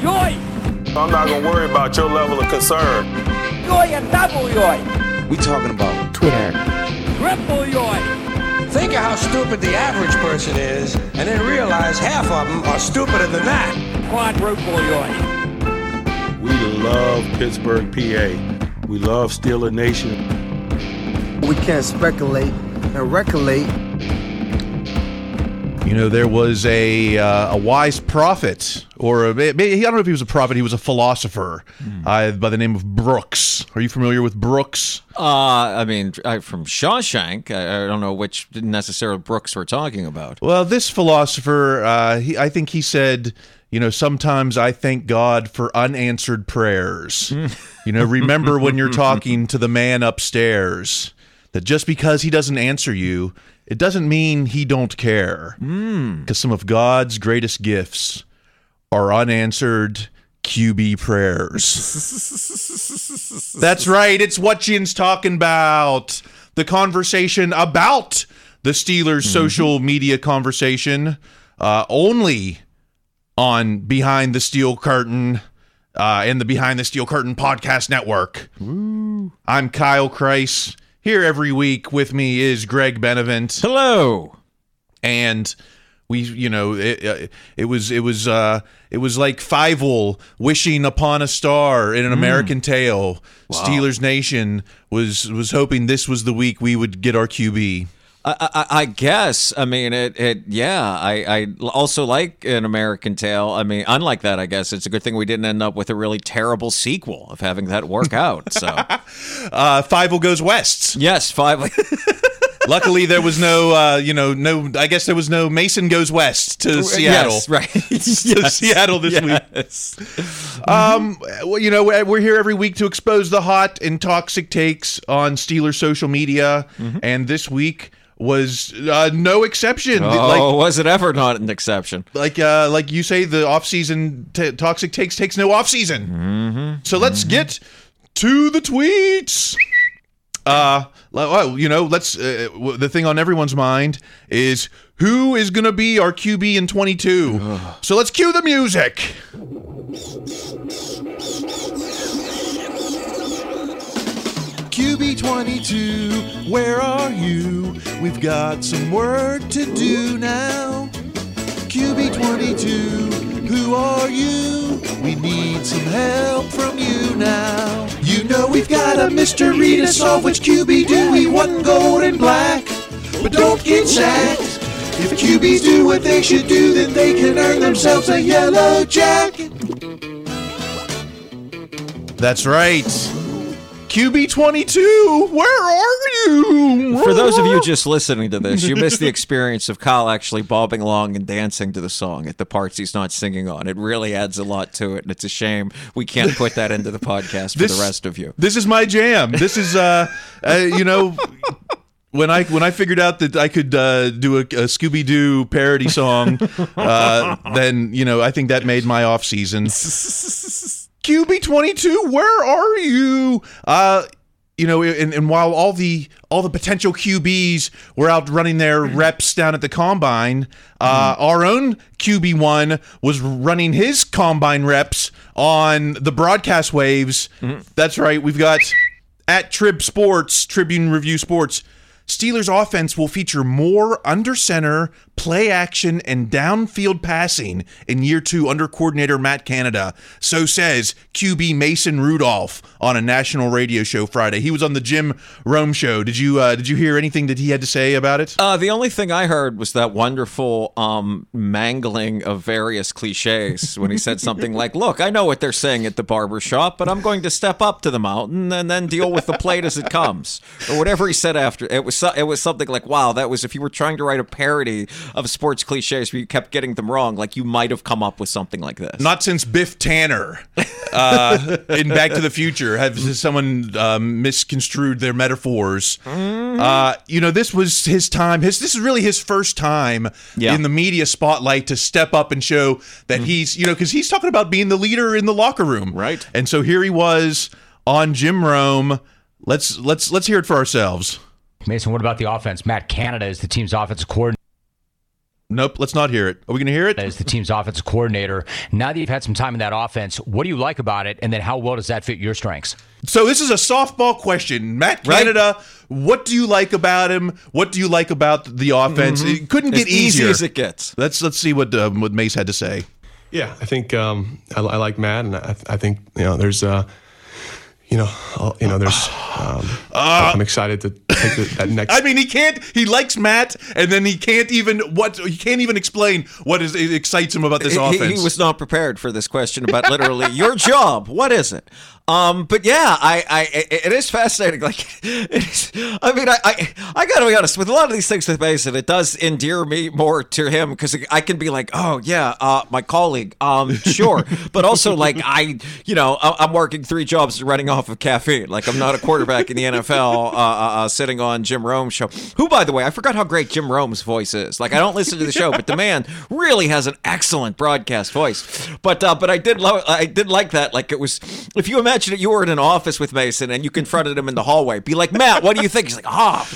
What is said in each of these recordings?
Joy! I'm not gonna worry about your level of concern. Joy and double joy! We talking about Twitter. Triple joy! Think of how stupid the average person is, and then realize half of them are stupider than that. Quadruple joy! We love Pittsburgh, PA. We love Steeler Nation. We can't speculate and recollate. You know, there was a uh, a wise prophet, or a, I don't know if he was a prophet. He was a philosopher uh, by the name of Brooks. Are you familiar with Brooks? Uh, I mean, I, from Shawshank. I, I don't know which necessarily Brooks we're talking about. Well, this philosopher, uh, he, I think he said, you know, sometimes I thank God for unanswered prayers. you know, remember when you're talking to the man upstairs that just because he doesn't answer you, it doesn't mean he don't care. Because some of God's greatest gifts are unanswered QB prayers. That's right. It's what Jin's talking about. The conversation about the Steelers' social media conversation uh, only on Behind the Steel Curtain uh, and the Behind the Steel Curtain podcast network. I'm Kyle Kreis. Here every week with me is Greg Benevent Hello. and we you know it, uh, it was it was uh it was like Fievel wishing upon a star in an American Tail. Steelers Nation was was hoping this was the week we would get our QB. I, I, I guess. I mean, it. It. Yeah. I. I also like an American Tail. I mean, unlike that, I guess it's a good thing we didn't end up with a really terrible sequel of having that work out. So, Uh, Fievel goes west. yes, five. Luckily, there was no uh, you know no. I guess there was no Mason goes west to Seattle. Yes, right. to Seattle this week. Um, well, you know, we're here every week to expose the hot and toxic takes on Steeler social media, and this week was uh, no exception. Oh, Like, was it ever not an exception? like, uh, like you say, the off-season t- toxic takes takes no off-season. Mm-hmm. So let's get to the tweets. Uh, well, you know, let's. Uh, the thing on everyone's mind is who is going to be our QB in 22. So let's cue the music. QB22, where are you? We've got some work to do now. QB22, who are you? We need some help from you now. You know we've got a mystery to solve. Which QB do we want gold and black? But don't get sacked. If QBs do what they should do, then they can earn themselves a yellow jacket. That's right. QB22, where are you? For those of you just listening to this, you missed the experience of Kyle actually bobbing along and dancing to the song at the parts he's not singing on. It really adds a lot to it, and it's a shame we can't put that into the podcast for This- the rest of you. This is my jam. This is uh, uh you know when I when I figured out that I could uh, do a, a Scooby Doo parody song, uh, then you know I think that made my off season. QB twenty two, where are you? Uh, you know, and, and while all the all the potential QBs were out running their reps down at the combine, uh, our own QB one was running his combine reps on the broadcast waves. That's right. We've got at Trib Sports, Tribune Review Sports. Steelers offense will feature more under center play action and downfield passing in year two under coordinator Matt Canada. So says QB Mason Rudolph on a national radio show Friday. He was on the Jim Rome show. Did you uh, did you hear anything that he had to say about it? Uh, the only thing I heard was that wonderful um, mangling of various cliches when he said something like, "Look, I know what they're saying at the barber shop, but I'm going to step up to the mountain and then deal with the plate as it comes," or whatever he said after. It was so, it was something like, "Wow, that was if you were trying to write a parody of sports cliches where you kept getting them wrong, like you might have come up with something like this." Not since Biff Tannen uh, in Back to the Future has someone um, misconstrued their metaphors. Uh, you know, this was his time. His this is really his first time Yeah. in the media spotlight to step up and show that he's you know because he's talking about being the leader in the locker room, Right. And so here he was on Jim Rome. Let's let's let's hear it for ourselves. Mason, what about the offense? Matt Canada is the team's offensive coordinator. Nope, let's not hear it. Are we going to hear it? As the team's offensive coordinator. Now that you've had some time in that offense, what do you like about it? And then how well does that fit your strengths? So this is a softball question. Matt Right. Canada, what do you like about him? What do you like about the offense? It couldn't get as easy easier. as it gets. Let's let's see what um, what Mace had to say. Yeah, I think um, I, I like Matt, and I, I think you know there's uh, you know I'll- you know there's um, I'm excited to take the, that next. I mean, he can't. He likes Matt, and then he can't even what he can't even explain what is it excites him about this he, he- offense. he was not prepared for this question about literally your job. What is it? Um, but yeah, I, I, it is fascinating. Like, it is, I mean, I, I, I got to be honest with a lot of these things with Mason. It does endear me more to him because I can be like, oh yeah, uh, my colleague, um, sure, but also like I, you know, I- I'm working three jobs running off of caffeine. Like I'm not a quarterback in the NFL, uh, uh, uh, sitting on Jim Rome's show. Who, by the way, I forgot how great Jim Rome's voice is. Like I don't listen to the show, but the man really has an excellent broadcast voice. But uh, but I did love I did like that. Like it was if you imagine that you were in an office with Mason and you confronted him in the hallway, be like, Matt, what do you think? He's like, ah,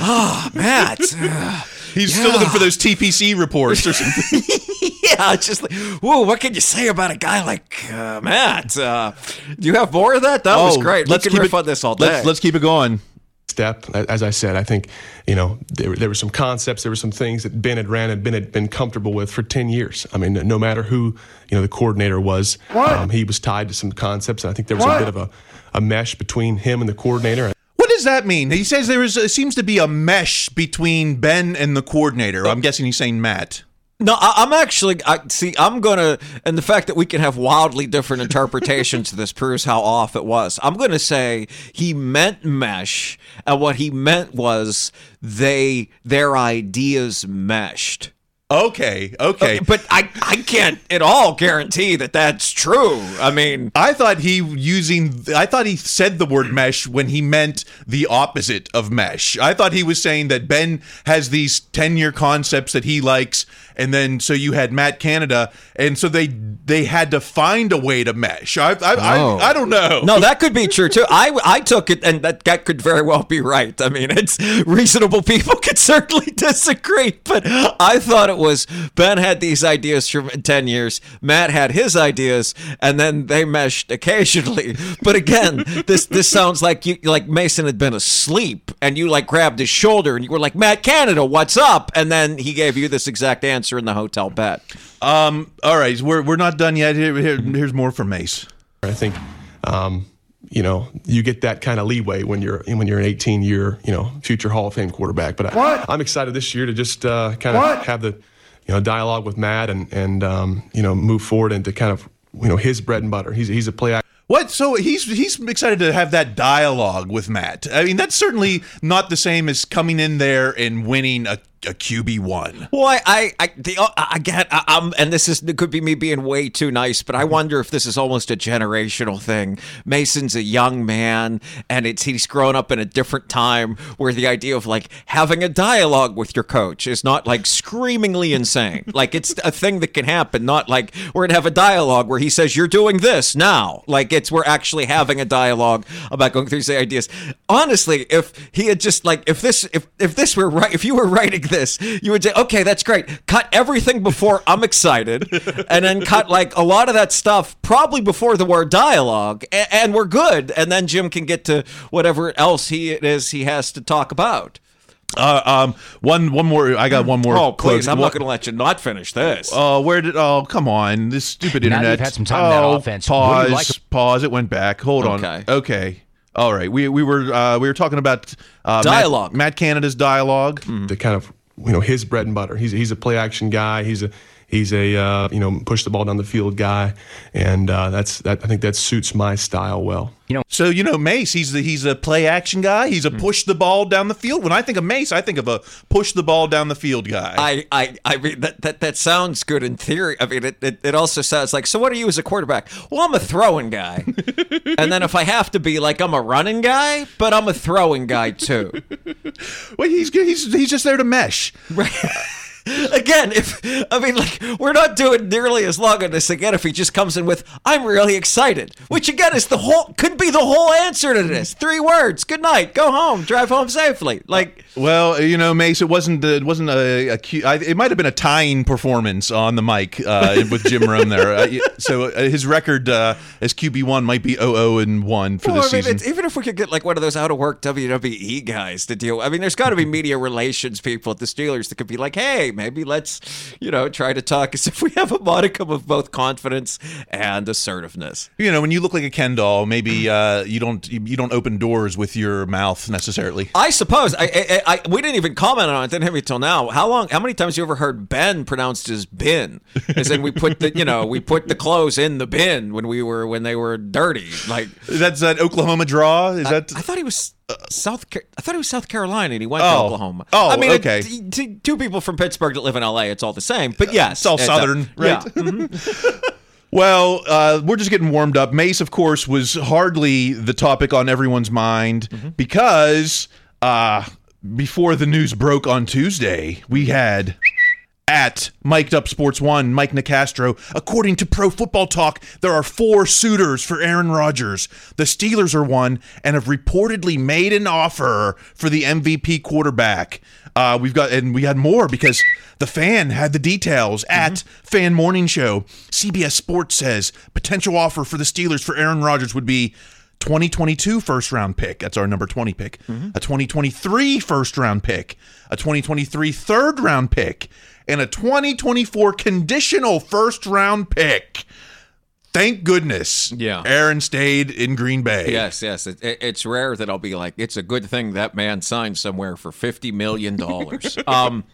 ah, Matt. He's still looking for those TPS reports or something. yeah, it's just like, whoa, what can you say about a guy like uh, Matt? Uh, do you have more of that? That was great. Let's keep it this all day. Let's, let's keep it going. Step. As I said, I think you know there, there were some concepts, there were some things that Ben had ran and Ben had been comfortable with for ten years. I mean, no matter who you know the coordinator was, um, he was tied to some concepts. And I think there was a bit of a, a mesh between him and the coordinator. What does that mean? He says there is seems to be a mesh between Ben and the coordinator. I'm guessing he's saying Matt. No, I, I'm actually. I see. I'm gonna, and the fact that we can have wildly different interpretations of this proves how off it was. I'm gonna say he meant mesh, and what he meant was they their ideas meshed. Okay, okay. But I, I can't at all guarantee that that's true. I mean, I thought he using I thought he said the word mesh when he meant the opposite of mesh. I thought he was saying that Ben has these 10-year concepts that he likes and then so you had Matt Canada and so they they had to find a way to mesh. I I, Oh. I, I don't know. No, that could be true too. I, I took it, and that, that could very well be right. I mean, it's reasonable people could certainly disagree, but I thought it was Ben had these ideas for 10 years, Matt had his ideas, and then they meshed occasionally. But again, this this sounds like you like Mason had been asleep, and you like grabbed his shoulder, and you were like, Matt Canada, what's up? And then he gave you this exact answer in the hotel bed. Um all right, we're we're not done yet. Here, here- here's more from Mace. I think, um, you know, you get that kind of leeway when you're when you're an 18 year, you know, future Hall of Fame quarterback. But I, I'm excited this year to just uh, kind of have the, you know, dialogue with Matt and and um, you know move forward into kind of you know his bread and butter. He's he's a play. What? So he's he's excited to have that dialogue with Matt. I mean, that's certainly not the same as coming in there and winning a, a QB one. Well, I, I, I, the, uh, I get, I, I'm, and this is it could be me being way too nice, but I wonder if this is almost a generational thing. Mason's a young man, and it's he's grown up in a different time where the idea of like having a dialogue with your coach is not like screamingly insane. like it's a thing that can happen, not like we're gonna have a dialogue where he says you're doing this now. Like it's we're actually having a dialogue about going through these ideas. Honestly, if he had just like if this if if this were right if you were writing this, you would say, okay, that's great. Cut everything before I'm excited, and then cut like a lot of that stuff probably before the word dialogue, and, and we're good. And then Jim can get to whatever else he it is he has to talk about. Uh, um, one one more. I got one more. Oh, please! close- I'm one- not going to let you not finish this. Oh, where did? Oh, come on! This stupid Now that internet. you've had some time in that oh, offense, Pause. like- Pause. It went back. Hold Okay. on. Okay. All right. We we were uh, we were talking about uh, Matt- Dialogue. Matt, Canada's dialogue. the kind of you know his bread and butter. He's he's a play action guy. He's a he's a uh, you know push the ball down the field guy, and uh, that's that. I think that suits my style well. You know, So you know Mace, he's the he's a play action guy. He's a Hmm. push the ball down the field. When I think of Mace, I think of a push the ball down the field guy. I, I, I mean that, that that sounds good in theory. I mean, it, it, it also sounds like. So, what are you as a quarterback? Well, I'm a throwing guy, and then if I have to be, like, I'm a running guy, but I'm a throwing guy too. well, he's he's he's just there to mesh. Again, if I mean, like, we're not doing nearly as long on this again. If he just comes in with, "I'm really excited," which again is the whole could be the whole answer to this. Three words: Good night, go home, drive home safely. Like, Well, you know, Mace, it wasn't it wasn't a, a it might have been a tying performance on the mic uh, with Jim Rome there. Uh, so uh, his record uh, as QB one might be 0 and one for Well, this I mean, season. it's, even if we could get like one of those out of work WWE guys to deal. I mean, there's got to be media relations people at the Steelers that could be like, hey, maybe let's, you know, try to talk as if we have a modicum of both confidence and assertiveness. you know, when you look like a Ken doll, maybe uh, you don't you, don't open doors with your mouth necessarily. I suppose I, I, I we didn't even comment on it. Didn't have it till now. How long? How many times you ever heard Ben pronounced as bin? As in we put the you know we put the clothes in the bin when we were when they were dirty. Like That's that Oklahoma draw. Is that? I thought he was South. Car- I thought it was South Carolina, and he went Oh. to Oklahoma. Oh, I mean, okay. it- t- two people from Pittsburgh that live in L.A. It's all the same. But yes, It's all uh, Southern, right? Yeah. Mhm. Well, uh, we're just getting warmed up. Mace, of course, was hardly the topic on everyone's mind because uh, before the news broke on Tuesday, we had at Mic'd Up Sports One, Mike Nicastro. According to Pro Football Talk, there are four suitors for Aaron Rodgers. The Steelers are one and have reportedly made an offer for the MVP quarterback. Uh, we've got, and we had more because the fan had the details at Fan Morning Show. CBS Sports says potential offer for the Steelers for Aaron Rodgers would be 2022 first round pick. That's our number 20 pick. A 2023 first round pick. A 2023 third round pick. And a 2024 conditional first round pick. Thank goodness. Yeah. Aaron stayed in Green Bay. Yes, yes. It, it- it's rare that I'll be like, it's a good thing that man signed somewhere for fifty million dollars. um,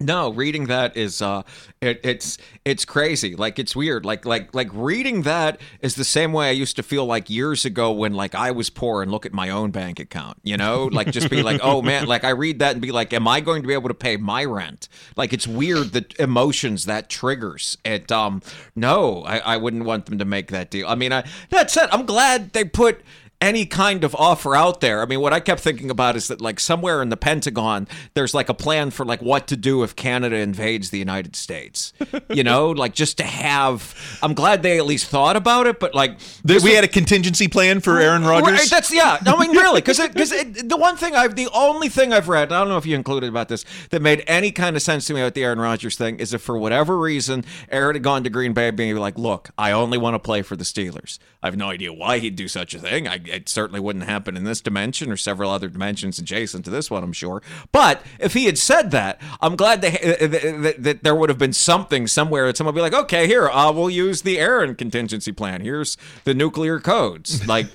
no, reading that is uh, it, it's it's crazy. Like it's weird. Like like like reading that is the same way I used to feel like years ago when like I was poor and look at my own bank account. You know, like just be like, oh man, like I read that and be like, am I going to be able to pay my rent? Like it's weird the emotions that triggers. It um no, I, I wouldn't want them to make that deal. I mean, I that said, I'm glad they put any kind of offer out there. I mean, what I kept thinking about is that like somewhere in the Pentagon, there's like a plan for like what to do if Canada invades the United States. You know, like just to have. I'm glad they at least thought about it, but like this we was- had a contingency plan for Aaron Rodgers. Right, that's yeah. I mean, really, because because the one thing I've the only thing I've read, I don't know if you included about this, that made any kind of sense to me about the Aaron Rodgers thing is if for whatever reason Aaron had gone to Green Bay, being like, look, I only want to play for the Steelers. I have no idea why he'd do such a thing. I, it certainly wouldn't happen in this dimension or several other dimensions adjacent to this one, I'm sure. But if he had said that, I'm glad they, uh, that, that there would have been something somewhere that someone would be like, okay, here, uh, we'll use the Aaron contingency plan. Here's the nuclear codes. Like.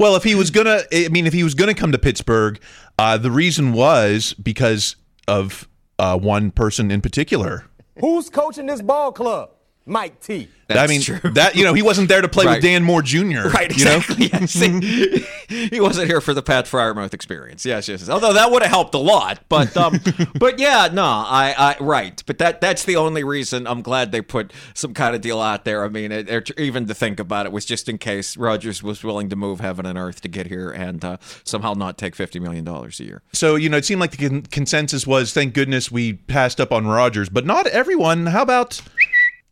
Well, if he was gonna, I mean, if he was gonna come to Pittsburgh, uh, the reason was because of uh, one person in particular. Who's coaching this ball club? Mike T. I mean, that you know, he wasn't there to play Right. with Dan Moore Jr. Right, You know, exactly. yes. he, he wasn't here for the Pat Freiermuth experience. Yes, yes. yes. Although that would have helped a lot, but um, but yeah, no, I, I right. But that that's the only reason I'm glad they put some kind of deal out there. I mean, it, it- even to think about it was just in case Rodgers was willing to move heaven and earth to get here and uh, somehow not take fifty million dollars a year. So you know, it seemed like the con- consensus was, thank goodness we passed up on Rodgers, but not everyone. How about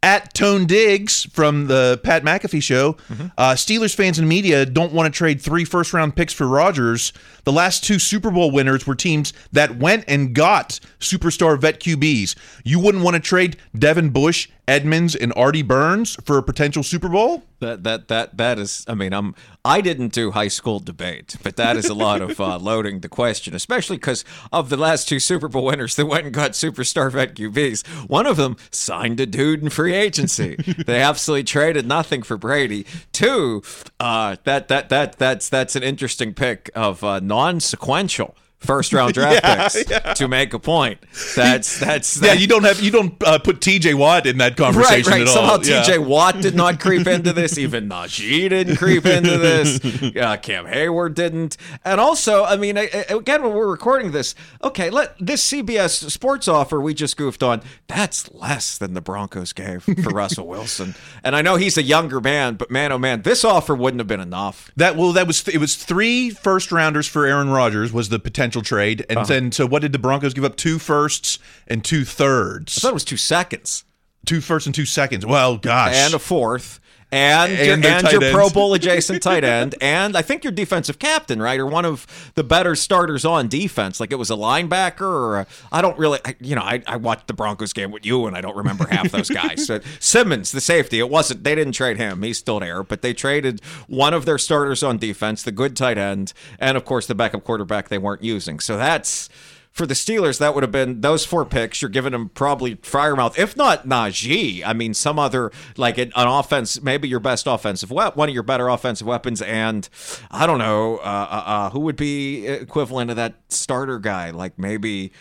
at Tone Digz from the Pat McAfee show? Mm-hmm. Uh, Steelers fans and media don't want to trade three first round picks for Rodgers. The last two Super Bowl winners were teams that went and got superstar vet QBs. You wouldn't want to trade Devin Bush Edmunds and Artie Burns for a potential Super Bowl? That that that that is. I mean, I'm. I didn't do high school debate, but that is a lot of uh, loading the question, especially because of the last two Super Bowl winners that went and got superstar vet QBs. One of them signed a dude in free agency. they absolutely traded nothing for Brady. Two, uh, that that that that's that's an interesting pick of uh, non-sequential first round draft Yeah, picks yeah. to make a point. That's that's Yeah, you don't have you don't uh, put T.J. Watt in that conversation right, right. at Somehow. Yeah. TJ Watt did not creep into this. Even Najee didn't creep into this. Uh, Cam Hayward didn't. And also, I mean, I- I- again, when we're recording this, okay, let this CBS Sports offer we just goofed on. That's less than the Broncos gave for Russell Wilson. And I know he's a younger man, but man, oh man, this offer wouldn't have been enough. That well, that was it was three first rounders for Aaron Rodgers was the potential trade, and Uh-huh. then so what did the Broncos give up? Two firsts and two thirds. I thought it was two seconds. Two firsts and two seconds. Well, gosh, and a fourth. And, And your, and your Pro. Bowl adjacent tight end, and I think your defensive captain, right, or one of the better starters on defense. Like it was a linebacker, or a, I don't really, I, you know, I, I watched the Broncos game with you, and I don't remember half those guys. So Simmons, the safety, it wasn't. They didn't trade him; he's still there, but they traded one of their starters on defense, the good tight end, and of course the backup quarterback they weren't using. So that's for the Steelers, that would have been those four picks. You're giving them probably Freiermuth, if not Najee. I mean, some other like an, an offense, maybe your best offensive weapon, one of your better offensive weapons, and I don't know uh, uh, uh, who would be equivalent to that starter guy, like maybe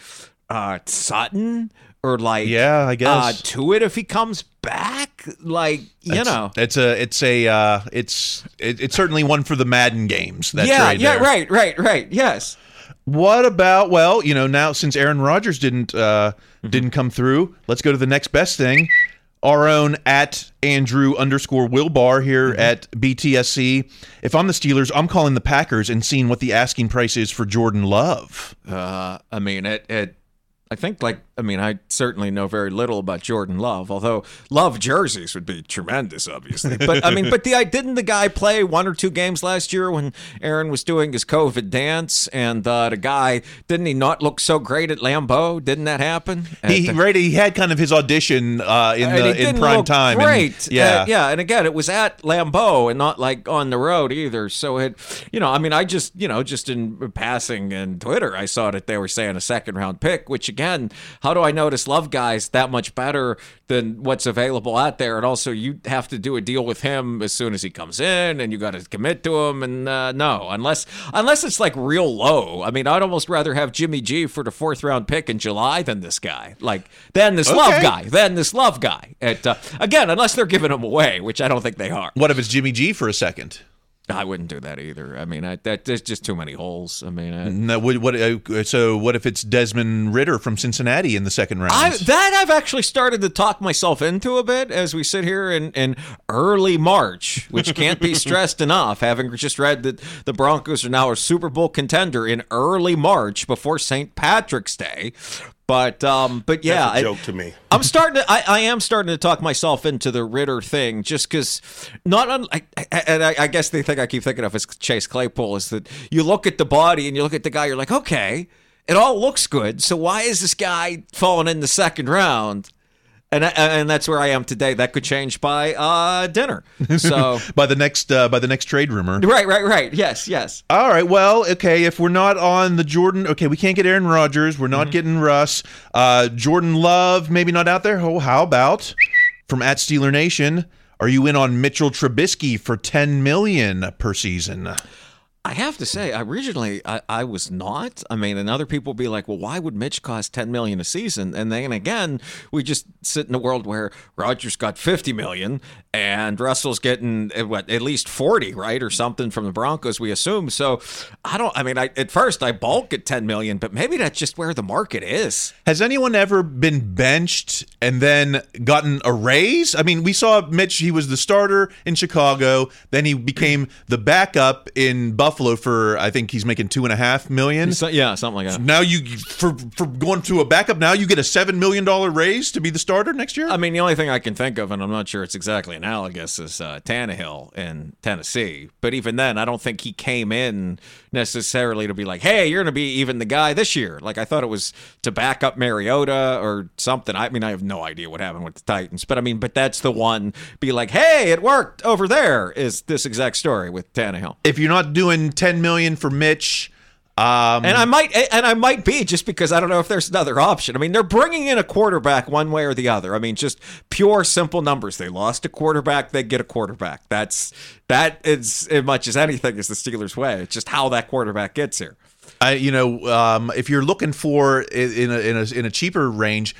uh, Sutton or like Yeah, I guess. uh, it if he comes back. Like you It's- know, it's a it's a uh, it's it, it's certainly one for the Madden games. Yeah, yeah, there. right, right, right. Yes. What about well, you know, now since Aaron Rodgers didn't uh, Mm-hmm. didn't come through, let's go to the next best thing. Our own at Andrew underscore Wilbar here Mm-hmm. at BTSC. If I'm the Steelers, I'm calling the Packers and seeing what the asking price is for Jordan Love. Uh, I mean, it, it. I think, like, I mean, I certainly know very little about Jordan Love, although Love jerseys would be tremendous, obviously. But I mean, but the I didn't the guy play one or two games last year when Aaron was doing his COVID dance, and uh, the guy didn't he not look so great at Lambeau? Didn't that happen? He At- right, he had kind of his audition uh, in the he in prime time. and- Great, yeah, Uh, yeah. And again, it was at Lambeau and not like on the road either. So it, you know, I mean, I just, you know, just in passing and Twitter, I saw that they were saying a second round pick. Which again, how do I notice Love guys that much better than what's available out there? And also, you have to do a deal with him as soon as he comes in, and you got to commit to him. And uh, no, unless unless it's like real low. I mean, I'd almost rather have Jimmy G for the fourth round pick in July than this guy. Like than this Love guy than this love guy. It, uh, again, unless they're giving him away, which I don't think they are. What if it's Jimmy G for a second? I wouldn't do that either. I mean, I, that there's just too many holes. I mean, I, No, what, what, uh, so what if it's Desmond Ridder from Cincinnati in the second round? I, that I've actually started to talk myself into a bit as we sit here in, in early March, which can't be stressed enough. Having just read that the Broncos are now a Super Bowl contender in early March before St. Patrick's Day. But um, but yeah, That's a I- joke to me. I'm starting to. I, I am starting to talk myself into the Ridder thing, just because. Not I, I- and I, I guess the thing I keep thinking of is Chase Claypool is that you look at the body and you look at the guy, you're like, okay, it all looks good. So why is this guy falling in the second round? And and that's where I am today. That could change by uh, dinner. So by the next uh, by the next trade rumor. right, right, right. Yes, yes. All right. Well, okay. If we're not on the Jordan, okay, we can't get Aaron Rodgers. We're Mm-hmm. not getting Russ. Uh, Jordan Love, maybe not out there. Oh, how about from at Steeler Nation? Are you in on Mitchell Trubisky for ten million per season? I have to say, originally I, I was not. I mean, and other people be like, "Well, why would Mitch cost ten million a season?" And then again, we just sit in a world where Rodgers got fifty million and Russell's getting eh, what at least forty, right, or something from the Broncos. We assume. So I don't. I mean, I at first I bulk at ten million, but maybe that's just where the market is. Has anyone ever been benched and then gotten a raise? I mean, we saw Mitch, he was the starter in Chicago, then he became the backup in Buffalo Buffalo for I think he's making two and a half million. So- yeah, something like that. Now you for for going to a backup. Now you get a seven million dollar raise to be the starter next year. I mean, the only thing I can think of, and I'm not sure it's exactly analogous, is uh, Tannehill in Tennessee. But even then, I don't think he came in necessarily to be like, "Hey, you're going to be even the guy this year." Like I thought it was to back up Mariota or something. I mean, I have no idea what happened with the Titans, but I mean, but that's the one. Be like, "Hey, it worked over there." Is this exact story with Tannehill? if you're not doing ten million for Mitch, um, And I might, and I might be just because I don't know if there's another option. I mean, they're bringing in a quarterback one way or the other. I mean, just pure simple numbers. They lost a quarterback, they get a quarterback. That's that is as much as anything is the Steelers' way. It's just how that quarterback gets here. I, you know, um, if you're looking for in a, in a in a cheaper range,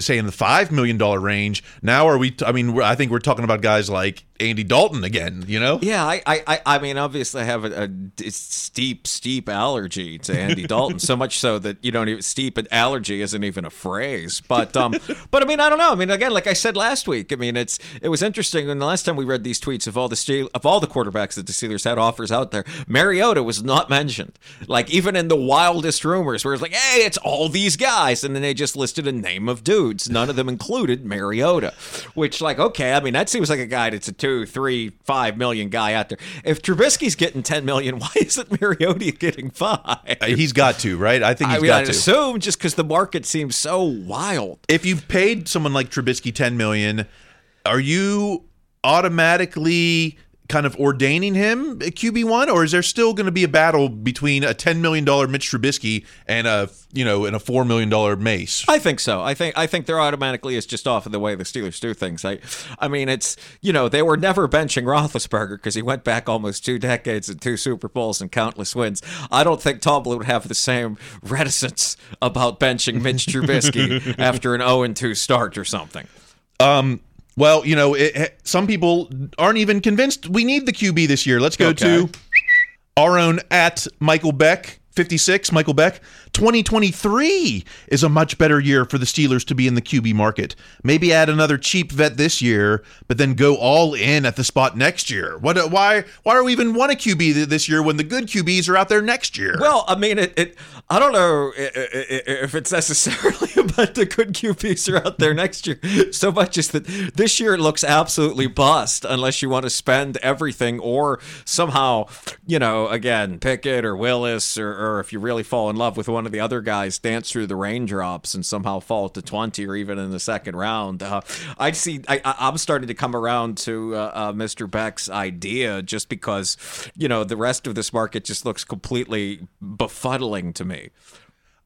say in the five million dollar range, now are we? I mean, I think we're talking about guys like Andy Dalton again. You know, Yeah, I, I, I- mean, obviously, I have a steep, steep allergy to Andy Dalton. so much so that you don't even steep an allergy isn't even a phrase. But, um, but I mean, I don't know. I mean, again, like I said last week, I mean, it's it was interesting. And the last time we read these tweets of all the Steel, of all the quarterbacks that the Steelers had offers out there, Mariota was not mentioned. Like even in the wildest rumors, where it's like, hey, it's all these guys, and then they just listed a name of dudes. None of them included Mariota. Which, like, okay, I mean, that seems like a guy that's a two, three, five million guy out there. If Trubisky's getting ten million, why isn't Mariota getting five? Uh, he's got to right. I think I mean, got I'd to. assume just because the market seems so wild. if you paid someone like Trubisky 10 million, are you automatically kind of ordaining him a QB1 or is there still going to be a battle between a 10 million dollar Mitch Trubisky and a, you know, and a 4 million dollar Mace? I think so. I think I think there automatically is just off of the way the Steelers do things. I, I mean, it's you know they were never benching Roethlisberger because he went back almost two decades and two Super Bowls and countless wins. I don't think Tomlin would have the same reticence about benching Mitch Trubisky after an 0 2 start or something. Um well, you know, it, some people aren't even convinced we need the QB this year. Let's go Okay. to our own at Michael Beck 56 Michael Beck 2023 is a much better year for the Steelers to be in the QB market. Maybe add another cheap vet this year, but then go all in at the spot next year. What uh, why why are we even want a QB this year when the good QBs are out there next year? Well, I mean, it. it I don't know if it's necessarily about the good QBs are out there next year so much as that this year looks absolutely bust unless you want to spend everything or somehow, you know, again, Pickett or Willis or, or if you really fall in love with one of the other guys, dance through the raindrops and somehow fall to 20 or even in the second round. Uh, I'd see, I, I- I'm starting to come around to uh, uh, Mr. Beck's idea just because, you know, the rest of this market just looks completely befuddling to me.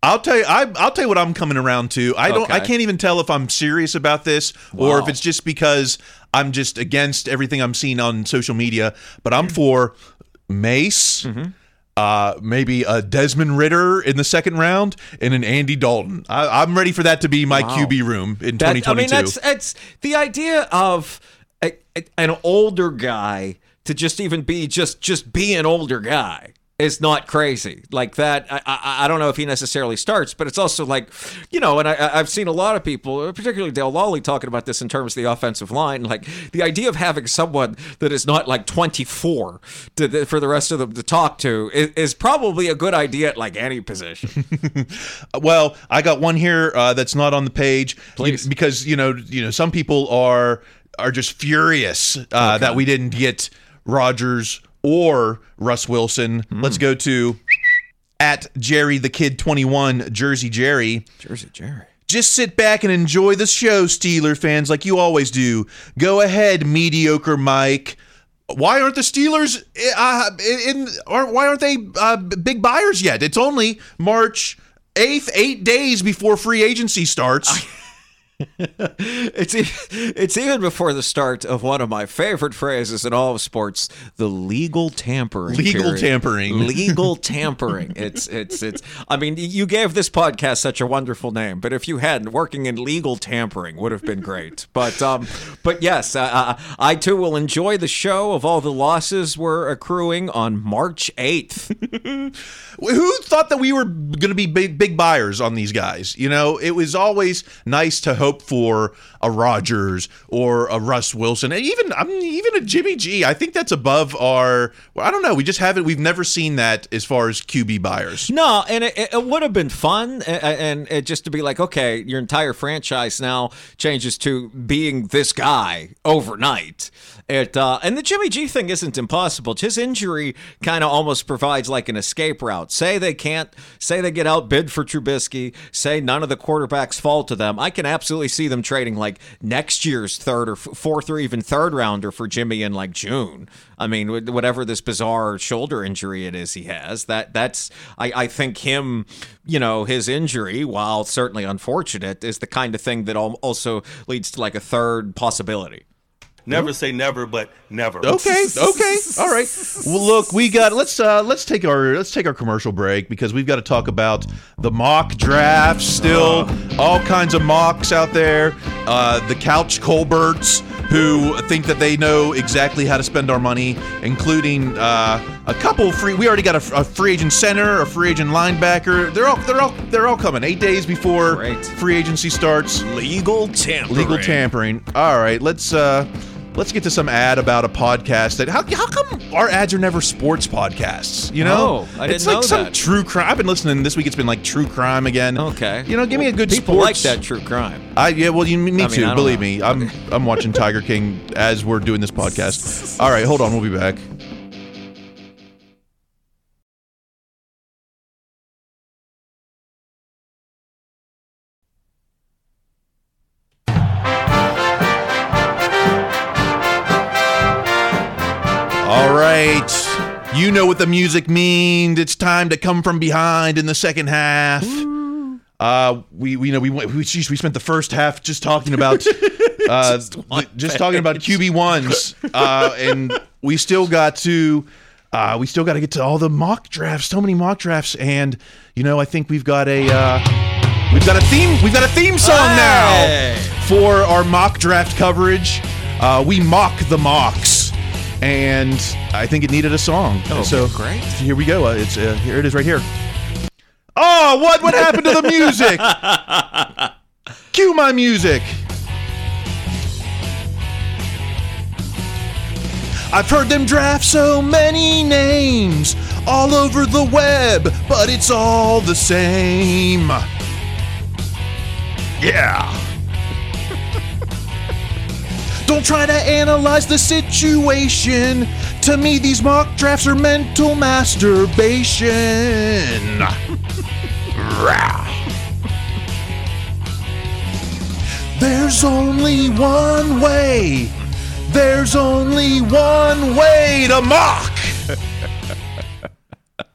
I'll tell you. I, I'll tell you what I'm coming around to. I don't. I can't even tell if I'm serious about this or if it's just because I'm just against everything I'm seeing on social media. But I'm for Mace. Mm-hmm. Uh, maybe a Desmond Ridder in the second round and an Andy Dalton. I, I'm ready for that to be my Wow. QB room in That- 2022. I mean, that's that's the idea of a, a- an older guy to just even be just just be an older guy is not crazy like that. I, I I don't know if he necessarily starts, but it's also like you know, and I, I've seen a lot of people, particularly Dale Lolley, talking about this in terms of the offensive line. Like the idea of having someone that is not like 24 to, for the rest of them to talk to is, is probably a good idea at like any position. Well, I got one here uh, that's not on the page Please. Because you know you know some people are are just furious uh, that we didn't get Rodgers or Russ Wilson. Hmm. Let's go to at Jerry the Kid twenty one Jersey Jerry. Jersey Jerry. Just sit back and enjoy the show, Steeler fans, like you always do. Go ahead, mediocre Mike. Why aren't the Steelers uh, in? Or why aren't they uh, big buyers yet? It's only March eighth, eight days before free agency starts. It's it's even before the start of one of my favorite phrases in all of sports: the legal tampering. Legal period. tampering. Legal tampering. It's it's it's. I mean, you gave this podcast such a wonderful name, but if you hadn't, working in legal tampering would have been great. But um, but yes, uh, uh, I too will enjoy the show of all the losses we're accruing on March eighth. Who thought that we were going to be big big buyers on these guys? You know, it was always nice to hope hope for a Rodgers or a Russ Wilson, and even I mean, even a Jimmy G. I think that's above our. Well, I don't know. We just haven't. We've never seen that as far as QB buyers. No, and it, it would have been fun, and, and just to be like, okay, your entire franchise now changes to being this guy overnight. It uh, and the Jimmy G thing isn't impossible. His injury kind of almost provides like an escape route. Say they can't, say they get outbid for Trubisky. Say none of the quarterbacks fall to them. I can absolutely see them trading like next year's third or fourth or even third rounder for Jimmy in like June. I mean, whatever this bizarre shoulder injury it is he has, that that's I, I think him, you know, his injury, while certainly unfortunate, is the kind of thing that also leads to like a third possibility. Never say never, but never. Okay, okay, all right. Well, look, we got let's uh let's take our let's take our commercial break because we've got to talk about the mock draft. Still, all kinds of mocks out there. Uh, the couch Colberts who think that they know exactly how to spend our money, including uh, a couple free. We already got a, a free agent center, a free agent linebacker. They're all they're all they're all coming eight days before free agency starts. Legal tampering. Legal tampering. All right, let's uh let's get to some ad about a podcast that how, how come our ads are never sports podcasts you know Oh, I didn't it's like know some that. true crime i've been listening this week it's been like true crime again Okay. you know give me a good People sports like that true crime. I yeah, well, you, me I too. Don't Believe know. me, I'm I'm watching Tiger King as we're doing this podcast. All right, hold on, we'll be back. You know what the music means. It's time to come from behind in the second half. Uh, we, we you know we went we, geez, we spent the first half just talking about uh, just, talking about QB ones, uh, and we still got to uh, we still got to get to all the mock drafts. So many mock drafts, and you know I think we've got a uh, we've got a theme we've got a theme song now for our mock draft coverage. Uh, we mock the mocks, and I think it needed a song. Oh, so great. Here we go. Uh, it's uh, here it is right here. Oh, what what happened to the music? Cue my music. I've heard them draft so many names all over the web, but it's all the same. Yeah. Don't try to analyze the situation. To me, these mock drafts are mental masturbation. There's only one way. There's only one way to mock.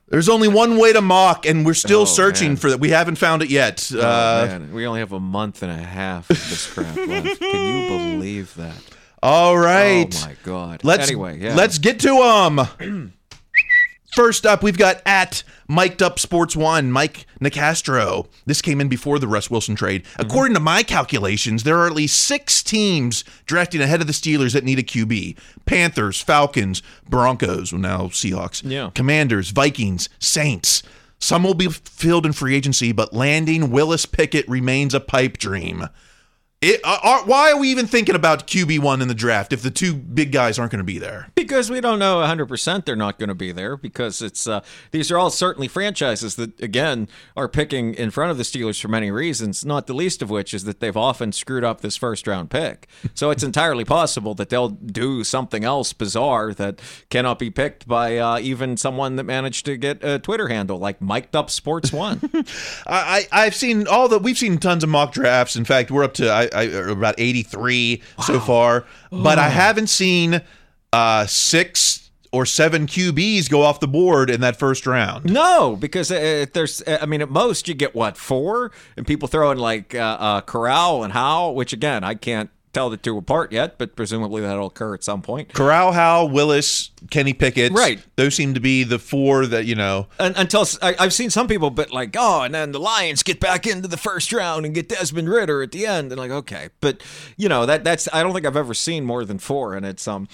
There's only one way to mock, and we're still Oh, searching man. for that. We haven't found it yet. Oh, Uh, man, we only have a month and a half of this crap left. Can you believe that? all right. Oh my god. Let's anyway, yeah. let's get to um. First up, we've got at Mic'd Up Sports One, Mike Nicastro. This came in before the Russ Wilson trade. Mm-hmm. According to my calculations, there are at least six teams drafting ahead of the Steelers that need a QB: Panthers, Falcons, Broncos, well now Seahawks, Yeah. Commanders, Vikings, Saints. Some will be filled in free agency, but landing Willis Pickett remains a pipe dream. It, uh, are, why are we even thinking about QB one in the draft if the two big guys aren't going to be there? because we don't know 100% they're not going to be there because it's uh, these are all certainly franchises that again are picking in front of the Steelers for many reasons not the least of which is that they've often screwed up this first round pick so it's entirely possible that they'll do something else bizarre that cannot be picked by uh, even someone that managed to get a Twitter handle like mic'd up sports one I, I I've seen all the we've seen tons of mock drafts. In fact, we're up to I, I about eighty three so far, but I haven't seen uh, six or seven QBs go off the board in that first round. No, because uh, if there's, uh, I mean, at most you get what four, and people throw in like uh, uh, Corral and Howe, which again I can't tell the two apart yet, but presumably that'll occur at some point. Corral, Howe, Willis, Kenny Pickett, Right. Those seem to be the four that you know. And, until I, have seen some people, but like, oh, and then the Lions get back into the first round and get Desmond Ridder at the end, and like, okay, but you know that that's I don't think I've ever seen more than four, and it's um.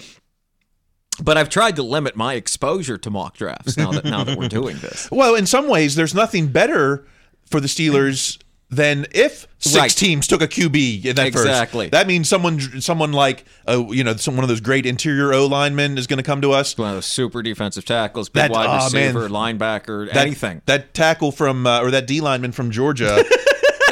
But I've tried to limit my exposure to mock drafts now that now that we're doing this. Well, in some ways, there's nothing better for the Steelers than if six Right. teams took a QB in that first. Exactly. That means someone, someone like, uh, you know, some, one of those great interior O linemen is going to come to us. One of those super defensive tackles, big That- wide oh, man. receiver, linebacker, That, anything. That tackle from uh, or that D lineman from Georgia.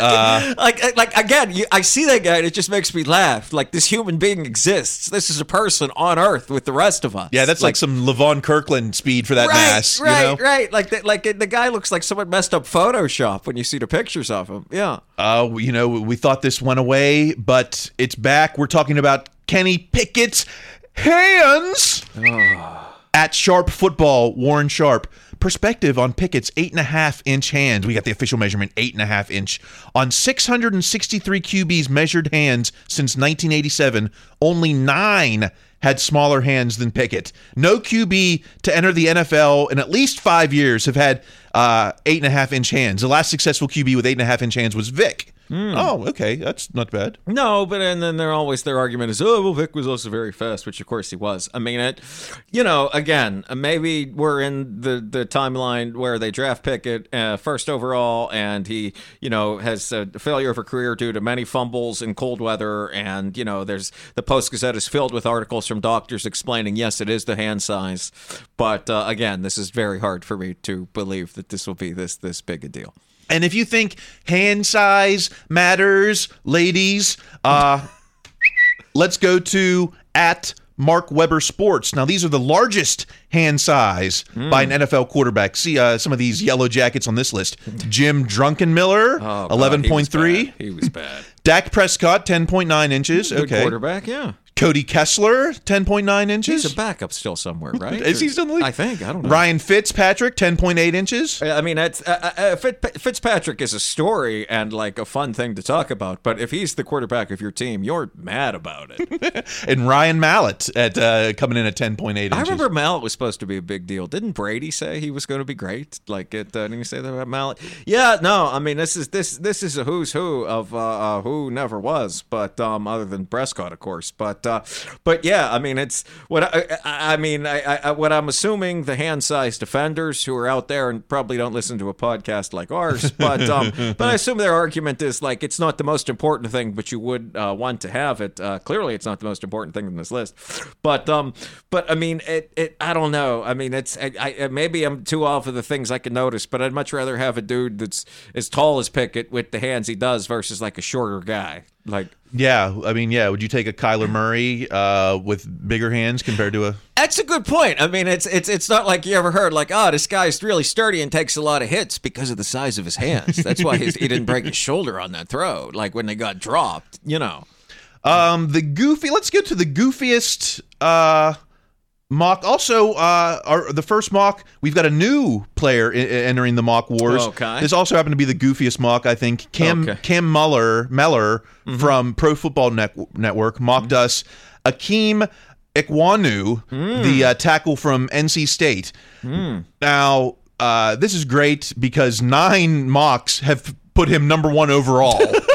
uh, like like again you, i see that guy and it just makes me laugh like this human being exists this is a person on earth with the rest of us yeah, that's like, some Levon Kirkland speed for that right, mass. right you know? right like the, like the guy looks like someone messed up photoshop when you see the pictures of him yeah Uh, you know, we thought this went away, but it's back. We're talking about Kenny Pickett's hands at Sharp Football. Warren Sharp. Perspective on Pickett's eight and a half inch hands. We got the official measurement, eight and a half inch. On 663 QBs measured hands since 1987, only nine had smaller hands than Pickett. No QB to enter the NFL in at least five years have had uh, eight and a half inch hands. The last successful QB with eight and a half inch hands was Vic. Oh, okay, that's not bad. No, but and then they're always their argument is, oh, well, Vick was also very fast, which of course he was. I mean, it, you know, again, maybe we're in the the timeline where they draft Pickett uh, first overall, and he, you know, has a failure of a career due to many fumbles in cold weather, and you know, there's the Post Gazette is filled with articles from doctors explaining, yes, it is the hand size, but uh, again, this is very hard for me to believe that this will be this this big a deal. And if you think hand size matters, ladies, uh, let's go to at Mark Weber Sports. Now, these are the largest hand size by an NFL quarterback. See uh, some of these yellow jackets on this list. Jim Druckenmiller, Oh, God, eleven he was point bad. He was bad. Dak Prescott, ten point nine inches. Good okay. quarterback, yeah. Cody Kessler, ten point nine inches. He's a backup still somewhere, right? Is he still in the league? I think. I don't know. Ryan Fitzpatrick, ten point eight inches. I mean, that's uh, uh, Fit- Fitzpatrick is a story and like a fun thing to talk about. But if he's the quarterback of your team, you're mad about it. and Ryan Mallett at uh, coming in at ten point eight I remember Mallett was supposed to be a big deal. Didn't Brady say he was going to be great? Like, it, uh, didn't you say that about Mallett? Yeah, no. I mean, this is this this is a who's who of uh, uh, who never was, but um, other than Prescott, of course. But uh, but yeah, I mean, it's what I, I, mean. I, I what I'm assuming the hand-sized defenders who are out there and probably don't listen to a podcast like ours, but um, but I assume their argument is like it's not the most important thing, but you would uh, want to have it. Uh, clearly, it's not the most important thing in this list, but um, but I mean, it, it I don't know. I mean, it's I, I maybe I'm too off of the things I can notice, but I'd much rather have a dude that's as tall as Pickett with the hands he does versus like a shorter guy. Like Yeah, I mean, yeah. Would you take a Kyler Murray uh, with bigger hands compared to a? That's a good point. I mean, it's it's it's not like you ever heard like, oh, this guy's really sturdy and takes a lot of hits because of the size of his hands. That's why he's, he didn't break his shoulder on that throw, like when they got dropped. You know. Um, the goofy. Let's get to the goofiest uh, mock. Also, uh, our, the first mock. We've got a new player I- entering the mock wars. Okay. This also happened to be the goofiest mock. I think Cam Okay. Cam Muller Meller from Pro Football Net- Network mocked us. Ikem Ekwonu, the uh, tackle from NC State. Now, uh, this is great because nine mocks have put him number one overall.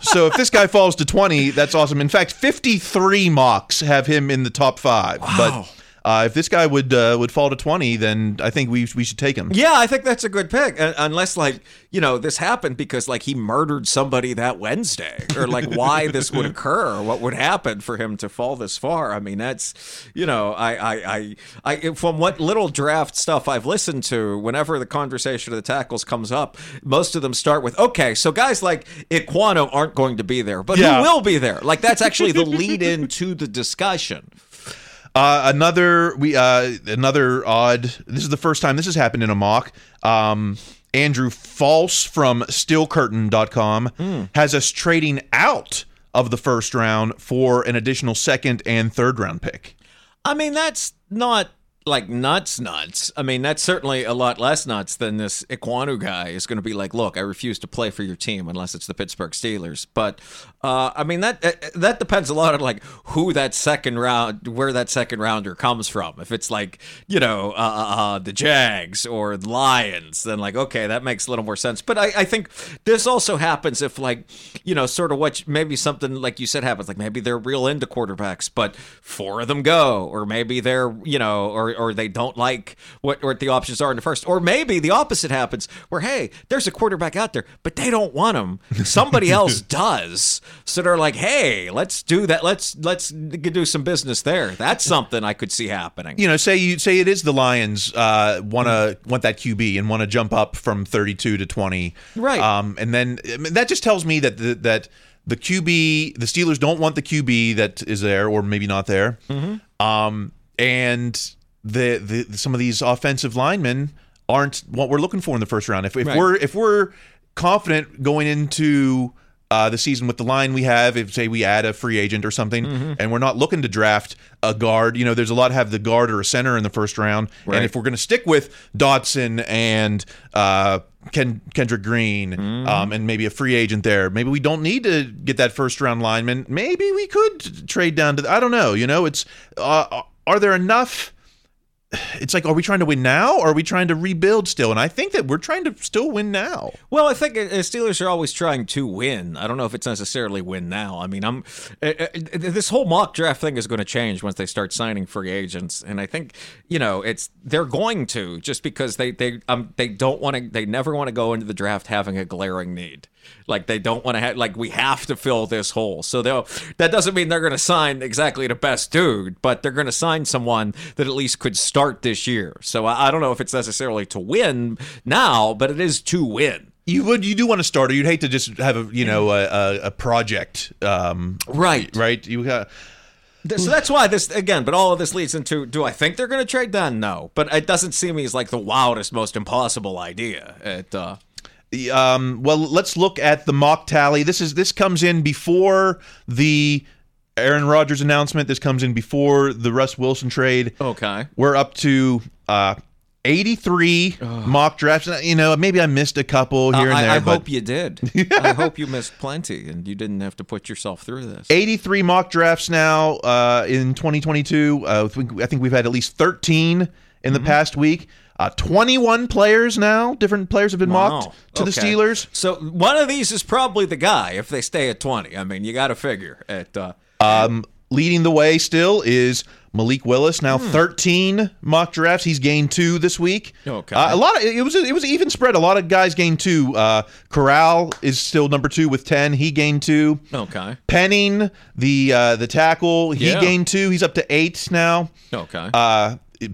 so if this guy falls to 20, that's awesome. In fact, 53 mocks have him in the top five. But uh, if this guy would uh, would fall to 20, then I think we, we should take him. Yeah, I think that's a good pick. Un- Unless, like, you know, this happened because, like, he murdered somebody that Wednesday, or like why this would occur, or what would happen for him to fall this far. I mean, that's, you know, I, I, I, I, from what little draft stuff I've listened to, whenever the conversation of the tackles comes up, most of them start with, okay, so guys like Ekwonu aren't going to be there, but Yeah. who will be there? Like, that's actually the lead in to the discussion. Uh, another we uh, another odd. This is the first time this has happened in a mock. Um, Andrew False from StillCurtain.com has us trading out of the first round for an additional second and third round pick. I mean, that's not like nuts, nuts. I mean, that's certainly a lot less nuts than this Ekwonu guy is going to be like, look, I refuse to play for your team unless it's the Pittsburgh Steelers. But uh, I mean, that uh, that depends a lot on like who that second round, where that second rounder comes from. If it's like you know uh, uh, uh, the Jags or Lions, then like okay, that makes a little more sense. But I, I think this also happens if like you know sort of what maybe something like you said happens like maybe they're real into quarterbacks, but four of them go, or maybe they're you know or or or they don't like what what the options are in the first, or maybe the opposite happens where hey, there's a quarterback out there, but they don't want him. Somebody else does, so they're like, hey, let's do that. Let's let's do some business there. That's something I could see happening. you know, say you say it is the Lions uh, want to want that QB and want to jump up from 32 to 20, Right. Um, and then I mean, that just tells me that the, that the QB, the Steelers don't want the QB that is there, or maybe not there. Um, and the, the some of these offensive linemen aren't what we're looking for in the first round. If, if Right. we're if we're confident going into uh, the season with the line we have, if say we add a free agent or something, Mm-hmm. and we're not looking to draft a guard, you know, there's a lot have the guard or a center in the first round, Right. and if we're going to stick with Dotson and uh, Ken, Kendrick Green, Mm-hmm. um, and maybe a free agent there, maybe we don't need to get that first round lineman. Maybe we could trade down to. I don't know. You know, it's uh, are there enough? It's like, are we trying to win now, or are we trying to rebuild still? And I think that we're trying to still win now. Well, I think uh, Steelers are always trying to win. I don't know if it's necessarily win now. I mean, I'm uh, uh, this whole mock draft thing is going to change once they start signing free agents, and I think you know it's they're going to just because they they um they don't want to they never want to go into the draft having a glaring need. Like they don't want to have like we have to fill this hole. So they'll that doesn't mean they're going to sign exactly the best dude, but they're going to sign someone that at least could start this year. So I, I don't know if it's necessarily to win now, but it is to win. You would, you do want to start, or you'd hate to just have a, you know, a, a, a project, um, Right. Right. You got. So that's why this again, but all of this leads into: Do I think they're going to trade down? No, but it doesn't seem me as like the wildest, most impossible idea. It, uh, Um, well, let's look at the mock tally. This is this comes in before the Aaron Rodgers announcement. This comes in before the Russ Wilson trade. Okay. We're up to uh, 83 mock drafts. You know, maybe I missed a couple here and I, there. I but hope you did. I hope you missed plenty, and you didn't have to put yourself through this. 83 mock drafts now uh, in 2022. Uh, I think- I think we've had at least 13 in the Mm-hmm. past week. Uh, 21 players now, different players have been mocked Wow. to the Steelers. So one of these is probably the guy if they stay at twenty. I mean, you got to figure at. Uh, Um, leading the way still is Malik Willis. Now Hmm. 13 mock drafts. He's gained two this week. Okay. Uh, a lot of it was it was even spread. A lot of guys gained two. Uh, Corral is still number two with 10. He gained two. okay. Penning, the uh, the tackle, he Yeah. gained two. He's up to eight now. Okay.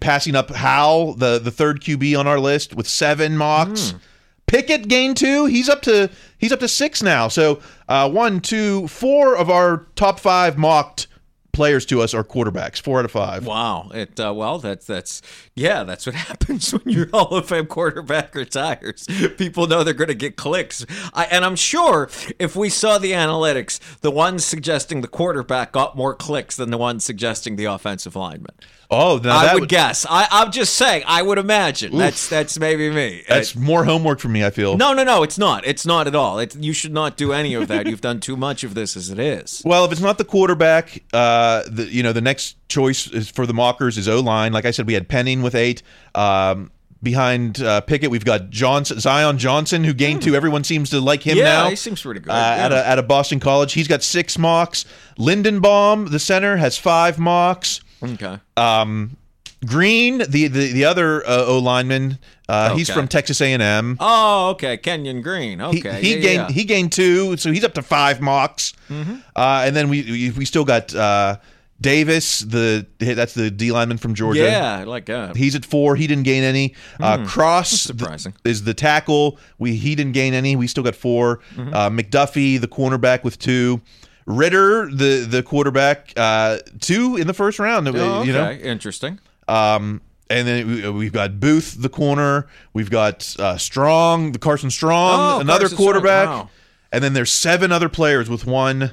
Passing up Howell, the the third QB on our list with seven mocks. Hmm. Pickett gained two. He's up to he's up to six now. So uh, one, two, four of our top five mocked players to us are quarterbacks. Four out of five. Wow. It uh, well, that's that's yeah, that's what happens when your Hall of Fame quarterback retires. People know they're going to get clicks. I, and I'm sure if we saw the analytics, the ones suggesting the quarterback got more clicks than the ones suggesting the offensive lineman. Oh, I would, guess. I, I'm just saying. I would imagine. That's that's maybe me. That's more homework for me. I feel. no, no, no. It's not. It's not at all. It's, you should not do any of that. You've done too much of this as it is. Well, if it's not the quarterback, uh, the you know the next choice is for the mockers is O line. Like I said, we had Penning with eight. Um, behind uh, Pickett, we've got Johnson, Zion Johnson, who gained two. Everyone seems to like him Hmm. Yeah, now. he seems pretty good, Uh, At a at a Boston college, he's got six mocks. Linderbaum, the center, has five mocks. Okay. Um, Green, the the, the other uh, O lineman, uh, he's from Texas A and M. Oh, okay. Kenyon Green. Okay. he yeah, gained yeah. he gained two, so he's up to five mocks. Mm-hmm. Uh, and then we we, we still got uh, Davis, the that's the D lineman from Georgia. Yeah, I like that. He's at four. He didn't gain any. Uh, Hmm. Cross surprising. th- is the tackle. We he didn't gain any. We still got 4 Mm-hmm. Uh, McDuffie, the cornerback, with two. Ridder, the the quarterback, uh, two in the first round. Oh, You know, okay. Interesting. um, and then we, we've got Booth, the corner. We've got uh, Strong, the Carson Strong, Oh, another Carson Strong, quarterback. wow. And then there's seven other players with one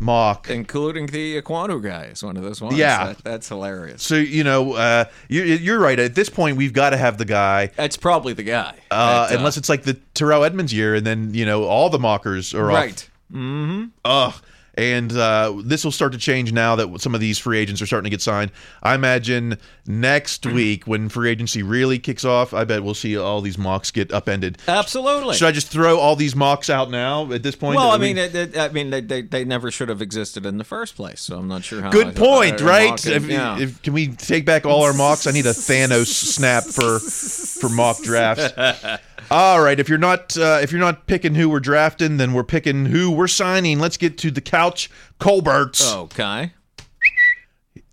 mock. Including the Ekwonu guy is one of those ones. Yeah. That, that's hilarious. So you know, uh, you, you're right. At this point, we've got to have the guy, That's probably the guy. uh, That, uh, unless it's like the Terrell Edmunds year, and then you know all the mockers are off. Right. Mm-hmm. Ugh. And uh, this will start to change now that some of these free agents are starting to get signed. I imagine next week when free agency really kicks off, I bet we'll see all these mocks get upended. Absolutely. Should I just throw all these mocks out now at this point? Well, I mean, it, it, I mean, they, they, they never should have existed in the first place. So I'm not sure how. Good I- point, I- right? If, yeah. if- can we take back all our mocks? I need a Thanos snap for for mock drafts. All right, if you're not uh, if you're not picking who we're drafting, then we're picking who we're signing. Let's get to the couch Colberts. okay.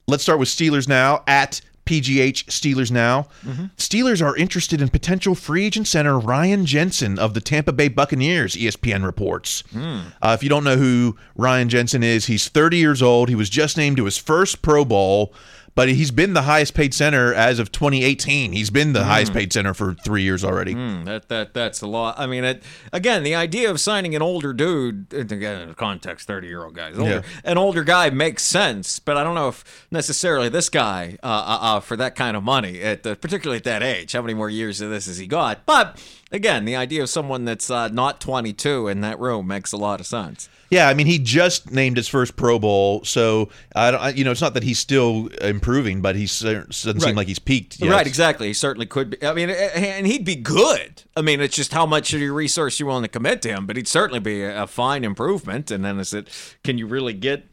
Let's start with Steelers now at PGH Steelers now. Steelers are interested in potential free agent center Ryan Jensen of the Tampa Bay Buccaneers, ESPN reports. Uh, if you don't know who Ryan Jensen is, he's 30 years old. He was just named to his first Pro Bowl, but he's been the highest paid center as of 2018. He's been the highest paid center for three years already. Hmm, that that that's a lot. I mean, it, again, the idea of signing an older dude again in the context, thirty year old guys, older, Yeah. an older guy makes sense, but I don't know if necessarily this guy uh, uh, uh, for that kind of money, at the, particularly at that age. How many more years of this has he got? But again, the idea of someone that's uh, not twenty two in that room makes a lot of sense. Yeah, I mean, he just named his first Pro Bowl, so I don't. I- You know, it's not that he's still improving, but he doesn't seem like he's peaked. Yet. Right, exactly. He certainly could be. I mean, and he'd be good. I mean, it's just how much of your resource you're willing to commit to him, but he'd certainly be a, a fine improvement. And then is it, can you really get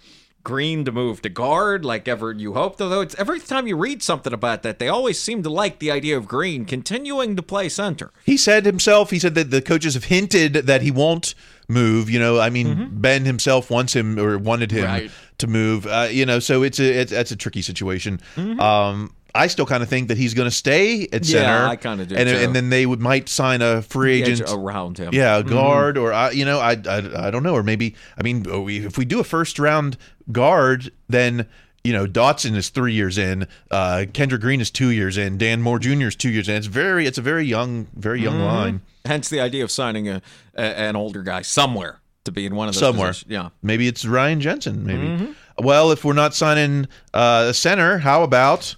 Green to move to guard like ever you hoped? Although it's every time you read something about that, they always seem to like the idea of Green continuing to play center. He said himself. He said that the coaches have hinted that he won't move. You know, I mean, Ben himself wants him or wanted him Mm-hmm. Right. to move. Uh, you know, so it's a it's, it's a tricky situation. Mm-hmm. Um, I still kind of think that he's going to stay at Yeah, center. I kinda do, and and then they would might sign a free agent around him. Yeah, a Mhm. guard or I, you know, I, I I don't know, or maybe I mean, oh, we- if we do a first round guard, then. You know, Dotson is three years in. Uh, Kendrick Green is two years in. Dan Moore Jr. is two years in. It's very, it's a very young, very young Mhm. line. Hence the idea of signing a, a an older guy somewhere to be in one of those somewhere. positions. Yeah. Maybe it's Ryan Jensen. Maybe. Mhm. Well, if we're not signing uh, a center, how about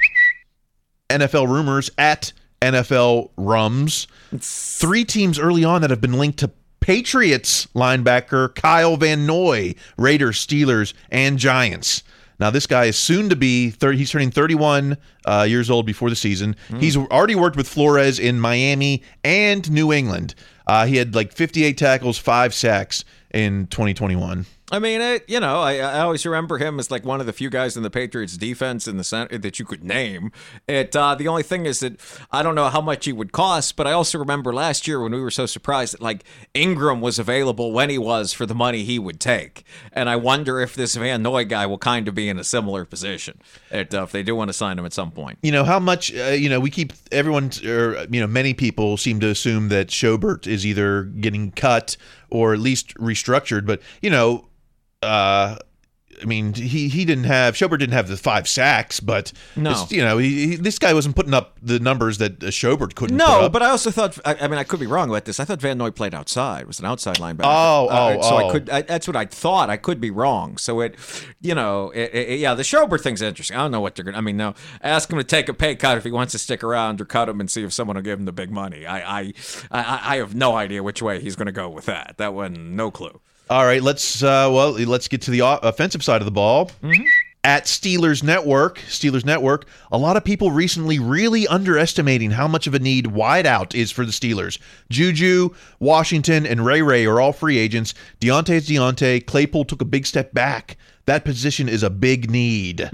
NFL rumors at NFL Rums? Three teams early on that have been linked to Patriots linebacker Kyle Van Noy, Raiders, Steelers, and Giants. Now, this guy is soon to be 30, he's turning 31 uh, years old before the season. He's already worked with Flores in Miami and New England. Uh, he had like 58 tackles, five sacks in 2021. I mean, it, you know, I, I always remember him as like one of the few guys in the Patriots defense in the center that you could name. It uh, the only thing is that I don't know how much he would cost, but I also remember last year when we were so surprised that like Ingram was available when he was for the money he would take, and I wonder if this Van Noy guy will kind of be in a similar position uh, if they do want to sign him at some point. you know how much uh, you know we keep everyone or you know many people seem to assume that Schobert is either getting cut or at least restructured but you know uh I mean, he, he didn't have Schobert didn't have the five sacks, but No. this- you know, he, he, this guy wasn't putting up the numbers that uh, Schobert couldn't. put No, but I also thought. I, I mean, I could be wrong about this. I thought Van Noy played outside. Was an outside linebacker. Oh, Uh, oh, so I oh. could. I, that's what I thought. I could be wrong. So it, you know, it, it- yeah, the Schobert thing's interesting. I don't know what they're gonna. I mean, no, ask him to take a pay cut if he wants to stick around, or cut him and see if someone will give him the big money. I, I, I, I have no idea which way he's gonna go with that. That one, no clue. All right, let's uh, well, let's get to the offensive side of the ball. At Steelers Network, Steelers Network, a lot of people recently really underestimating how much of a need wideout is for the Steelers. Juju, Washington, and Ray Ray are all free agents. Diontae's Diontae. Claypool took a big step back. That position is a big need.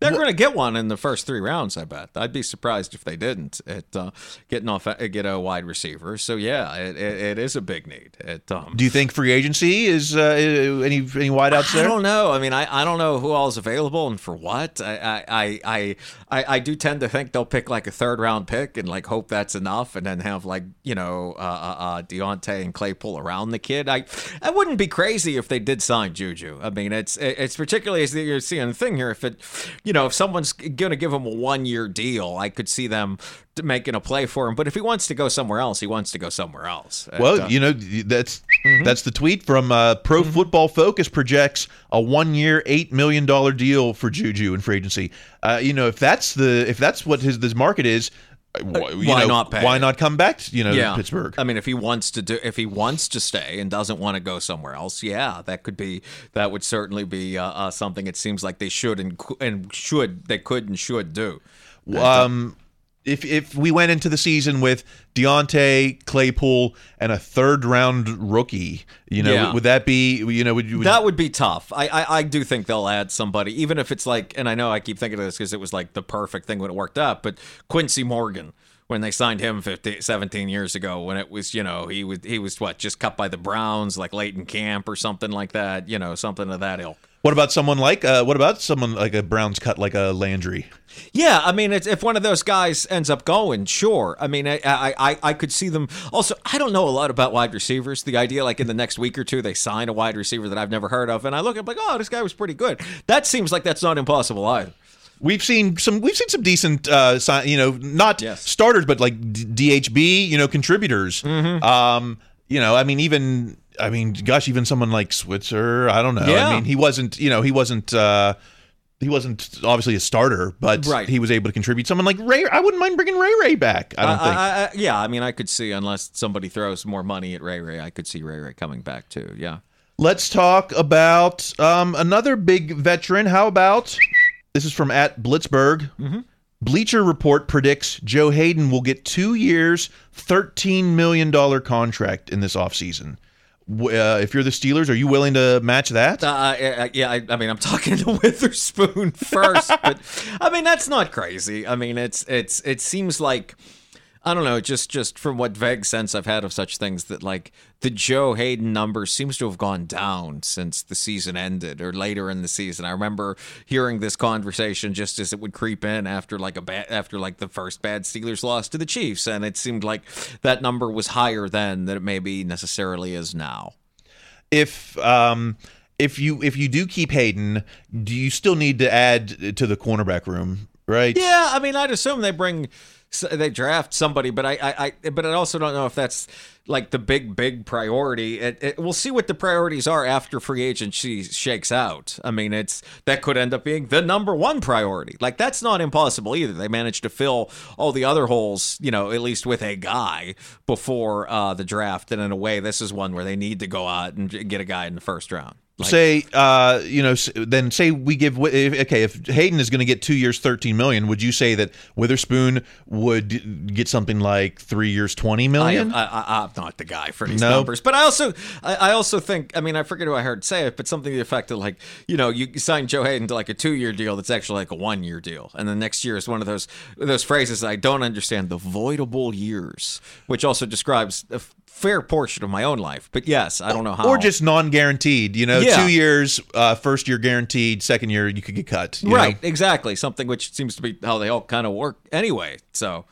They're going to get one in the first three rounds. I bet. I'd be surprised if they didn't at uh, getting off get a wide receiver. So yeah, it, it, it is a big need. It, um, Do you think free agency is uh, any any wideouts there? I don't know. I mean, I, I don't know who all is available and for what. I I, I I I do tend to think they'll pick like a third round pick and like hope that's enough, and then have like you know uh, uh, uh, Diontae and Claypool around the kid. I I wouldn't be crazy if they did sign Juju. I mean, it's it's particularly as you're seeing the thing here. If it you know if someone's going to give him a one year deal, I could see them making a play for him. But if he wants to go somewhere else, he wants to go somewhere else. Well, And, uh, you know that's that's the tweet from uh, Pro Football Focus projects a one-year, eight million dollar deal for Juju in free agency. Uh, you know, if that's the if that's what his this market is, wh- you why know, not pay? Why not come back? To, you know, yeah. Pittsburgh. I mean, if he wants to do, if he wants to stay and doesn't want to go somewhere else, yeah, that could be, that would certainly be uh, uh, something. It seems like they should and and should, they could and should do. Um, if if we went into the season with Diontae Claypool and a third round rookie, you know, Yeah. would that be you know would you would, that would be tough. I, I I do think they'll add somebody, even if it's like, and I know I keep thinking of this because it was like the perfect thing when it worked out. But Quincy Morgan, when they signed him 15, 17 years ago, when it was you know he was he was what just cut by the Browns like late in camp or something like that, you know something of that ilk. What about someone like uh, what about someone like a Browns cut like a Landry? Yeah, I mean, it's, if one of those guys ends up going, sure. I mean, I, I I I could see them. Also, I don't know a lot about wide receivers. The idea, like in the next week or two, they sign a wide receiver that I've never heard of, and I look at like, oh, this guy was pretty good. That seems like that's not impossible either. We've seen some. We've seen some decent, uh, you know, not starters, but like DHB, you know, contributors. Mm-hmm. Um, you know, I mean, even, I mean, gosh, even someone like Switzer. I don't know. Yeah. I mean, he wasn't, you know, he wasn't, uh, he wasn't obviously a starter, but Right. he was able to contribute. Someone like Ray, I wouldn't mind bringing Ray Ray back. I don't think. I, I, yeah, I mean, I could see unless somebody throws more money at Ray Ray, I could see Ray Ray coming back too. Yeah. Let's talk about um, another big veteran. How about this is from at Blitzberg. Mm-hmm. Bleacher Report predicts Joe Haden will get two years, $13 million contract in this offseason. Uh, if you're the Steelers, are you willing to match that? Uh, yeah, I, I mean, I'm talking to Witherspoon first, but I mean that's not crazy. I mean, it's it's it seems like I don't know, just just from what vague sense I've had of such things that like the Joe Haden number seems to have gone down since the season ended or later in the season. I remember hearing this conversation just as it would creep in after like a bad after like the first bad Steelers loss to the Chiefs, and it seemed like that number was higher then than it maybe necessarily is now. If um, if you if you do keep Haden, do you still need to add to the cornerback room? Right? Yeah, I mean, I'd assume they bring, they draft somebody, but I, I, I but I also don't know if that's like the big, big priority. It, it, we'll see what the priorities are after free agency shakes out. I mean, it's that could end up being the number one priority. Like that's not impossible either. They managed to fill all the other holes, you know, at least with a guy before uh, the draft, and in a way, this is one where they need to go out and get a guy in the first round. Like- say uh you know then say we give okay if Haden is going to get 2 years 13 million would you say that Witherspoon would get something like 3 years 20 I million? am, I, I, I'm not the guy for these No. numbers, but I also, I, I also think, I mean, I forget who I heard say it, but something to the effect of like, you know, you sign Joe Haden to like a two-year deal that's actually like a one-year deal, and the next year is one of those those phrases I don't understand, the voidable years, which also describes fair portion of my own life. But yes, I don't know how. or just non-guaranteed you know Yeah. 2 years uh first year guaranteed second year you could get cut you right, know? exactly, something which seems to be how they all kind of work anyway. So.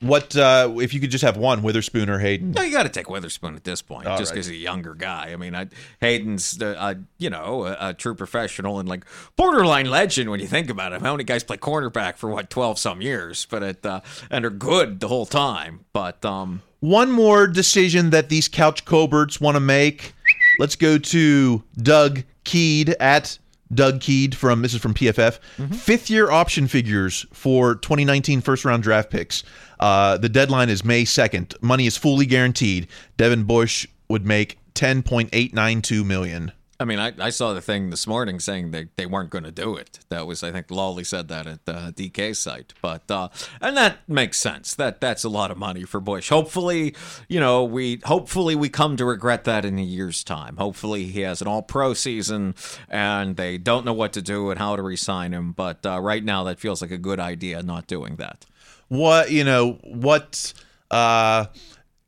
what uh if you could just have one Witherspoon or Haden No, you got to take Witherspoon at this point, All just right. because he's a younger guy. I mean, I, Haden's, uh, uh, you know, a, a true professional and like borderline legend when you think about him. How many guys play cornerback for what twelve some years, but at, uh, and are good the whole time. But um, One more decision that these couch Colberts want to make. Let's go to Doug Kyed at Doug Kyed from this is from PFF. Fifth year option figures for 2019 first round draft picks. Uh, the deadline is May 2nd. Money is fully guaranteed. Devin Bush would make 10.892 million. I mean, I, I saw the thing this morning saying they, they weren't going to do it. That was, I think, Lolley said that at the DK site. But uh, and that makes sense. That that's a lot of money for Bush. Hopefully, you know, we hopefully we come to regret that in a year's time. Hopefully, he has an All Pro season, and they don't know what to do and how to resign him. But uh, right now, that feels like a good idea. Not doing that. What you know? What uh,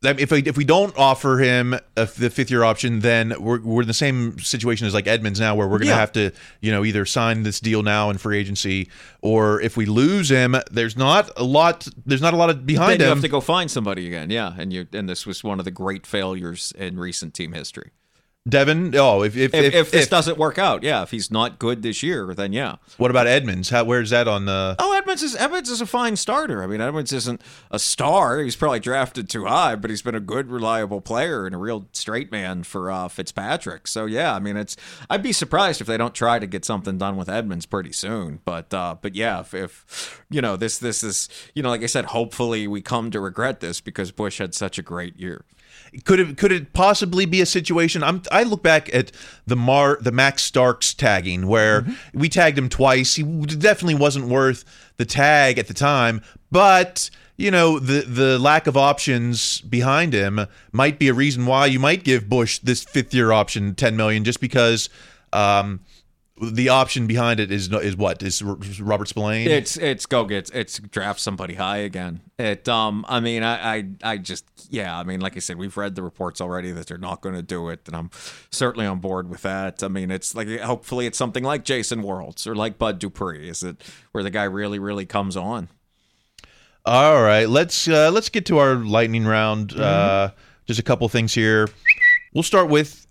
if we, if we don't offer him a, the fifth year option, then we're we're in the same situation as like Edmunds now, where we're going to Yeah. have to you know either sign this deal now in free agency, or if we lose him, there's not a lot. There's not a lot of behind then you have to go find somebody again. Yeah, and you and this was one of the great failures in recent team history. Devin. Oh, if if, If, if, this doesn't work out, yeah. If he's not good this year, then yeah. what about Edmunds? How where's that on the? Oh, Edmunds is Edmunds is a fine starter. I mean, Edmunds isn't a star. He's probably drafted too high, but he's been a good, reliable player and a real straight man for uh, Fitzpatrick. So yeah, I mean, it's I'd be surprised if they don't try to get something done with Edmunds pretty soon. But uh, but yeah, if, if you know this this is you know like I said, hopefully we come to regret this because Bush had such a great year. Could it could it possibly be a situation? I'm I look back at the Mar the Max Starks tagging where Mm-hmm. we tagged him twice. He definitely wasn't worth the tag at the time, but you know the the lack of options behind him might be a reason why you might give Bush this fifth year option, ten million, just because. Um, the option behind it is is what is Robert Spillane. It's it's go get it's draft somebody high again. It um I mean I I, I just yeah I mean like I said we've read the reports already that they're not going to do it and I'm certainly on board with that. I mean it's like hopefully it's something like Jason Worilds or like Bud Dupree. Is it where the guy really really comes on? All right, let's uh, let's get to our lightning round. Mm-hmm. Uh, just a couple things here. We'll start with th-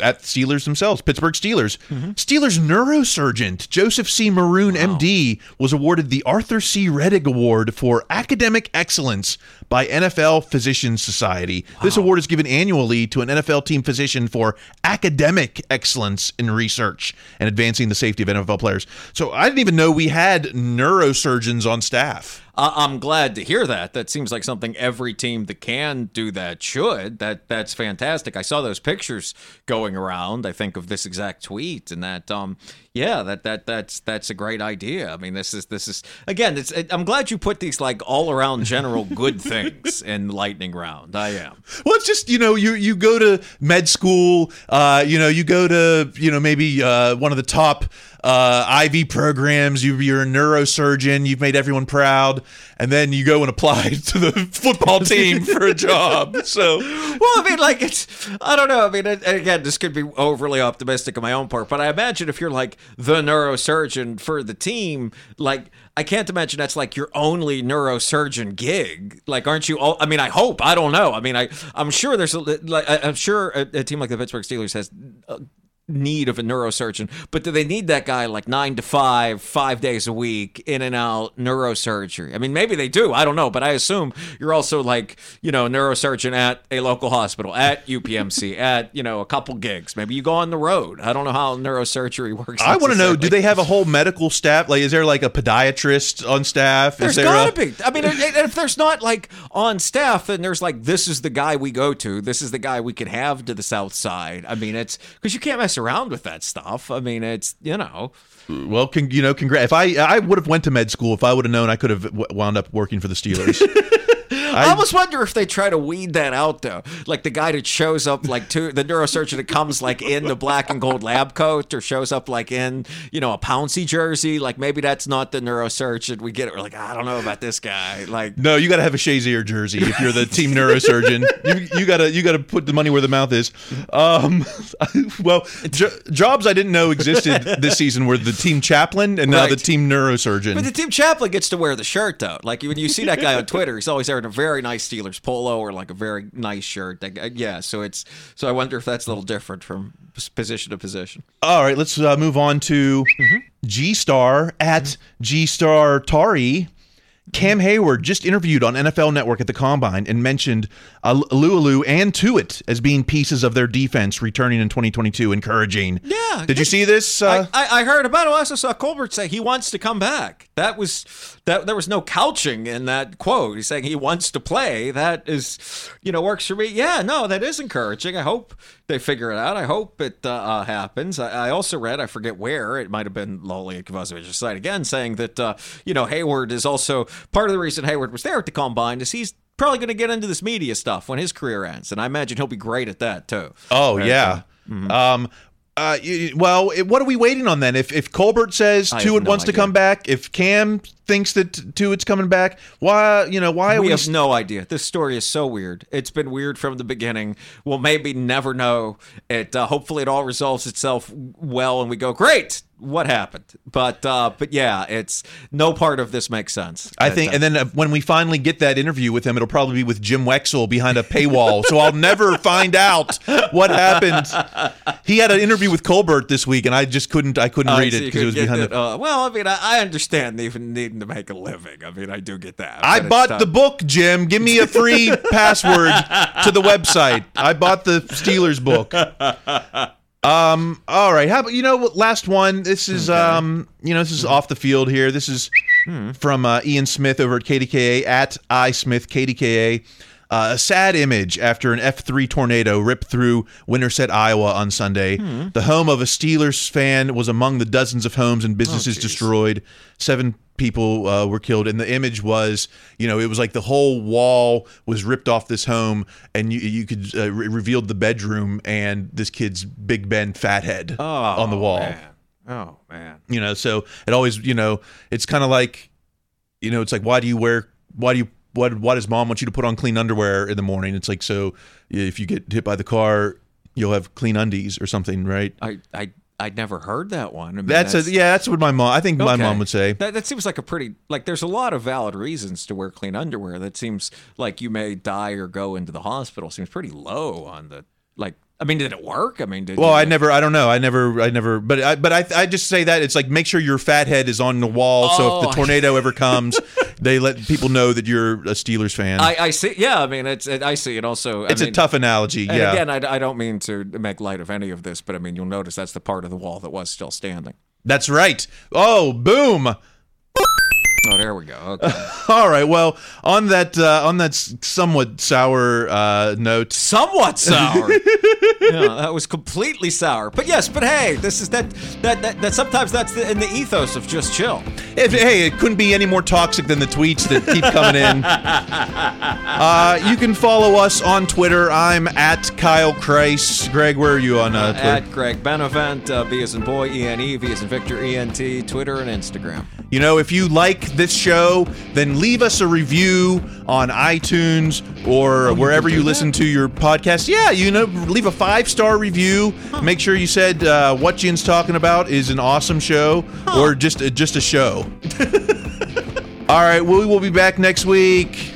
at Steelers themselves, Pittsburgh Steelers. Mm-hmm. Steelers neurosurgeon Joseph C. Maroon, MD, was awarded the Arthur C. Rettig Award for academic excellence by NFL Physicians Society. This award is given annually to an NFL team physician for academic excellence in research and advancing the safety of NFL players. So I didn't even know we had neurosurgeons on staff. I- I'm glad to hear that. That seems like something every team that can do that should. That that's fantastic. I saw those pictures going around. I think of this exact tweet, and that um yeah that that that's that's a great idea. I mean this is this is again. It's I'm glad you put these like all around general good things in lightning round. I am. Well, it's just you know you you go to med school, uh, you know you go to you know maybe uh, one of the top uh, IV programs. You, you're a neurosurgeon. You've made everyone proud, and then you go and apply to the football team for a job. So well, I mean, like it's I don't know. I mean, and again, this could be overly optimistic on my own part, but I imagine if you're like the neurosurgeon for the team, like I can't imagine that's like your only neurosurgeon gig. Like, aren't you? All, I mean, I hope. I don't know. I mean, I I'm sure there's a, like I'm sure a, a team like the Pittsburgh Steelers has. Uh, need of a neurosurgeon, but do they need that guy like nine to five, five days a week, in and out neurosurgery? I mean, maybe they do. I don't know, but I assume you're also like you know neurosurgeon at a local hospital, at UPMC, at you know a couple gigs. Maybe you go on the road. I don't know how neurosurgery works. I want to know: Do they have a whole medical staff? Like, is there like a podiatrist on staff? There's there gotta a- be. I mean, if there's not like on staff, then there's like this is the guy we go to. This is the guy we can have to the south side. I mean, it's because you can't mess around with that stuff. I mean, it's you know. Well, con- you know, congrats. If I I would have went to med school if I would have known I could have w- wound up working for the Steelers. I, almost wonder if they try to weed that out though. Like the guy that shows up like to the neurosurgeon that comes like in the black and gold lab coat or shows up like in, you know, a Pouncey jersey. Like maybe that's not the neurosurgeon. We get it. We're like, I don't know about this guy. Like No, you got to have a Shazier jersey if you're the team neurosurgeon. you, you gotta you gotta put the money where the mouth is. Um, well, jo- jobs I didn't know existed this season were the team chaplain and now Right. the team neurosurgeon. But the team chaplain gets to wear the shirt though. Like when you see that guy on Twitter, he's always wearing a very nice Steelers polo or like a very nice shirt. That yeah, so it's so I wonder if that's a little different from position to position. All right, let's uh, move on to G Star at G Star Tari. Cam Heyward just interviewed on NFL Network at the Combine and mentioned uh, and Tuitt as being pieces of their defense returning in 2022, encouraging. Yeah. Did you see this? Uh, I, I, I heard about it. I also saw Colbert say he wants to come back. That was that. There was no couching in that quote. He's saying he wants to play. That is, you know, works for me. Yeah, no, that is encouraging. I hope they figure it out. I hope it uh, uh, happens. I, I also read, I forget where, it might have been Lolley Kovacevic's site again, saying that uh, you know Heyward is also part of the reason Heyward was there at the combine is he's probably going to get into this media stuff when his career ends, and I imagine he'll be great at that too. Oh Right, yeah. uh, Um. Uh. Well, what are we waiting on then? If if Colbert says I have no wants to come back, if Cam thinks that Tuitt's coming back. Why, you know, why are we we? have no idea. This story is so weird. It's been weird from the beginning. We'll maybe never know. It uh, hopefully it all resolves itself well, and we go great. What happened? But uh, but yeah, it's no part of this makes sense. I think, and then uh, when we finally get that interview with him, it'll probably be with Jim Wexell behind a paywall. so I'll never find out what happened. He had an interview with Colbert this week, and I just couldn't. I couldn't Uh, read so it because it was behind it, the. uh, well, I mean, I, I understand even to make a living. I mean, I do get that. I bought the book, Jim. Give me a free password to the website. I bought the Steelers book. Um. All right. How about you know? what, Last one. This is um. You know, this is off the field here. This is from uh, Ian Smith over at KDKA at I Smith KDKA. Uh, a sad image after an F3 tornado ripped through Winterset, Iowa on Sunday. The home of a Steelers fan was among the dozens of homes and businesses destroyed. Seven people uh, were killed, and the image was, you know, it was like the whole wall was ripped off this home, and you you could uh, re- revealed the bedroom and this kid's Big Ben fathead on the wall. man. Oh man. You know, so it always, you know, it's kind of like, you know, it's like why do you wear why do you what why does mom want you to put on clean underwear in the morning? It's like so if you get hit by the car, you'll have clean undies or something, right? I I I'd never heard that one. I mean, That's, a yeah, that's what my mom. I think my mom would say. That, that seems like a pretty like. There's a lot of valid reasons to wear clean underwear. That seems like you may die or go into the hospital. Seems pretty low on the like. I mean, did it work? I mean, did Well, I never, I don't know, I never, I never, but I, but I, I just say that it's like make sure your fat head is on the wall, so if Oh. the tornado ever comes, they let people know that you're a Steelers fan. I, I see. Yeah, I mean, it's it, I see. it also, I it's a tough analogy, yeah. again, I, I don't mean to make light of any of this, but I mean, you'll notice that's the part of the wall that was still standing. That's right. Oh, boom. Oh, there we go. Okay. All right. Well, on that uh, on that somewhat sour uh, note, somewhat sour. yeah, that was completely sour. But yes, but hey, this is that that that, that sometimes that's the, in the ethos of just chill. If, hey, it couldn't be any more toxic than the tweets that keep coming in. Uh, you can follow us on Twitter. I'm at Kyle Kreis. Greg, where are you on uh, Twitter? At Greg Benevent, uh, B as in boy, E N E, V as in Victor, E N T, Twitter and Instagram. You know, if you like this show, then leave us a review on iTunes or wherever you listen to your podcast. Yeah, you know, leave a five star review. Make sure you said uh, what Jin's talking about is an awesome show or just uh, just a show. All right, we will be back next week.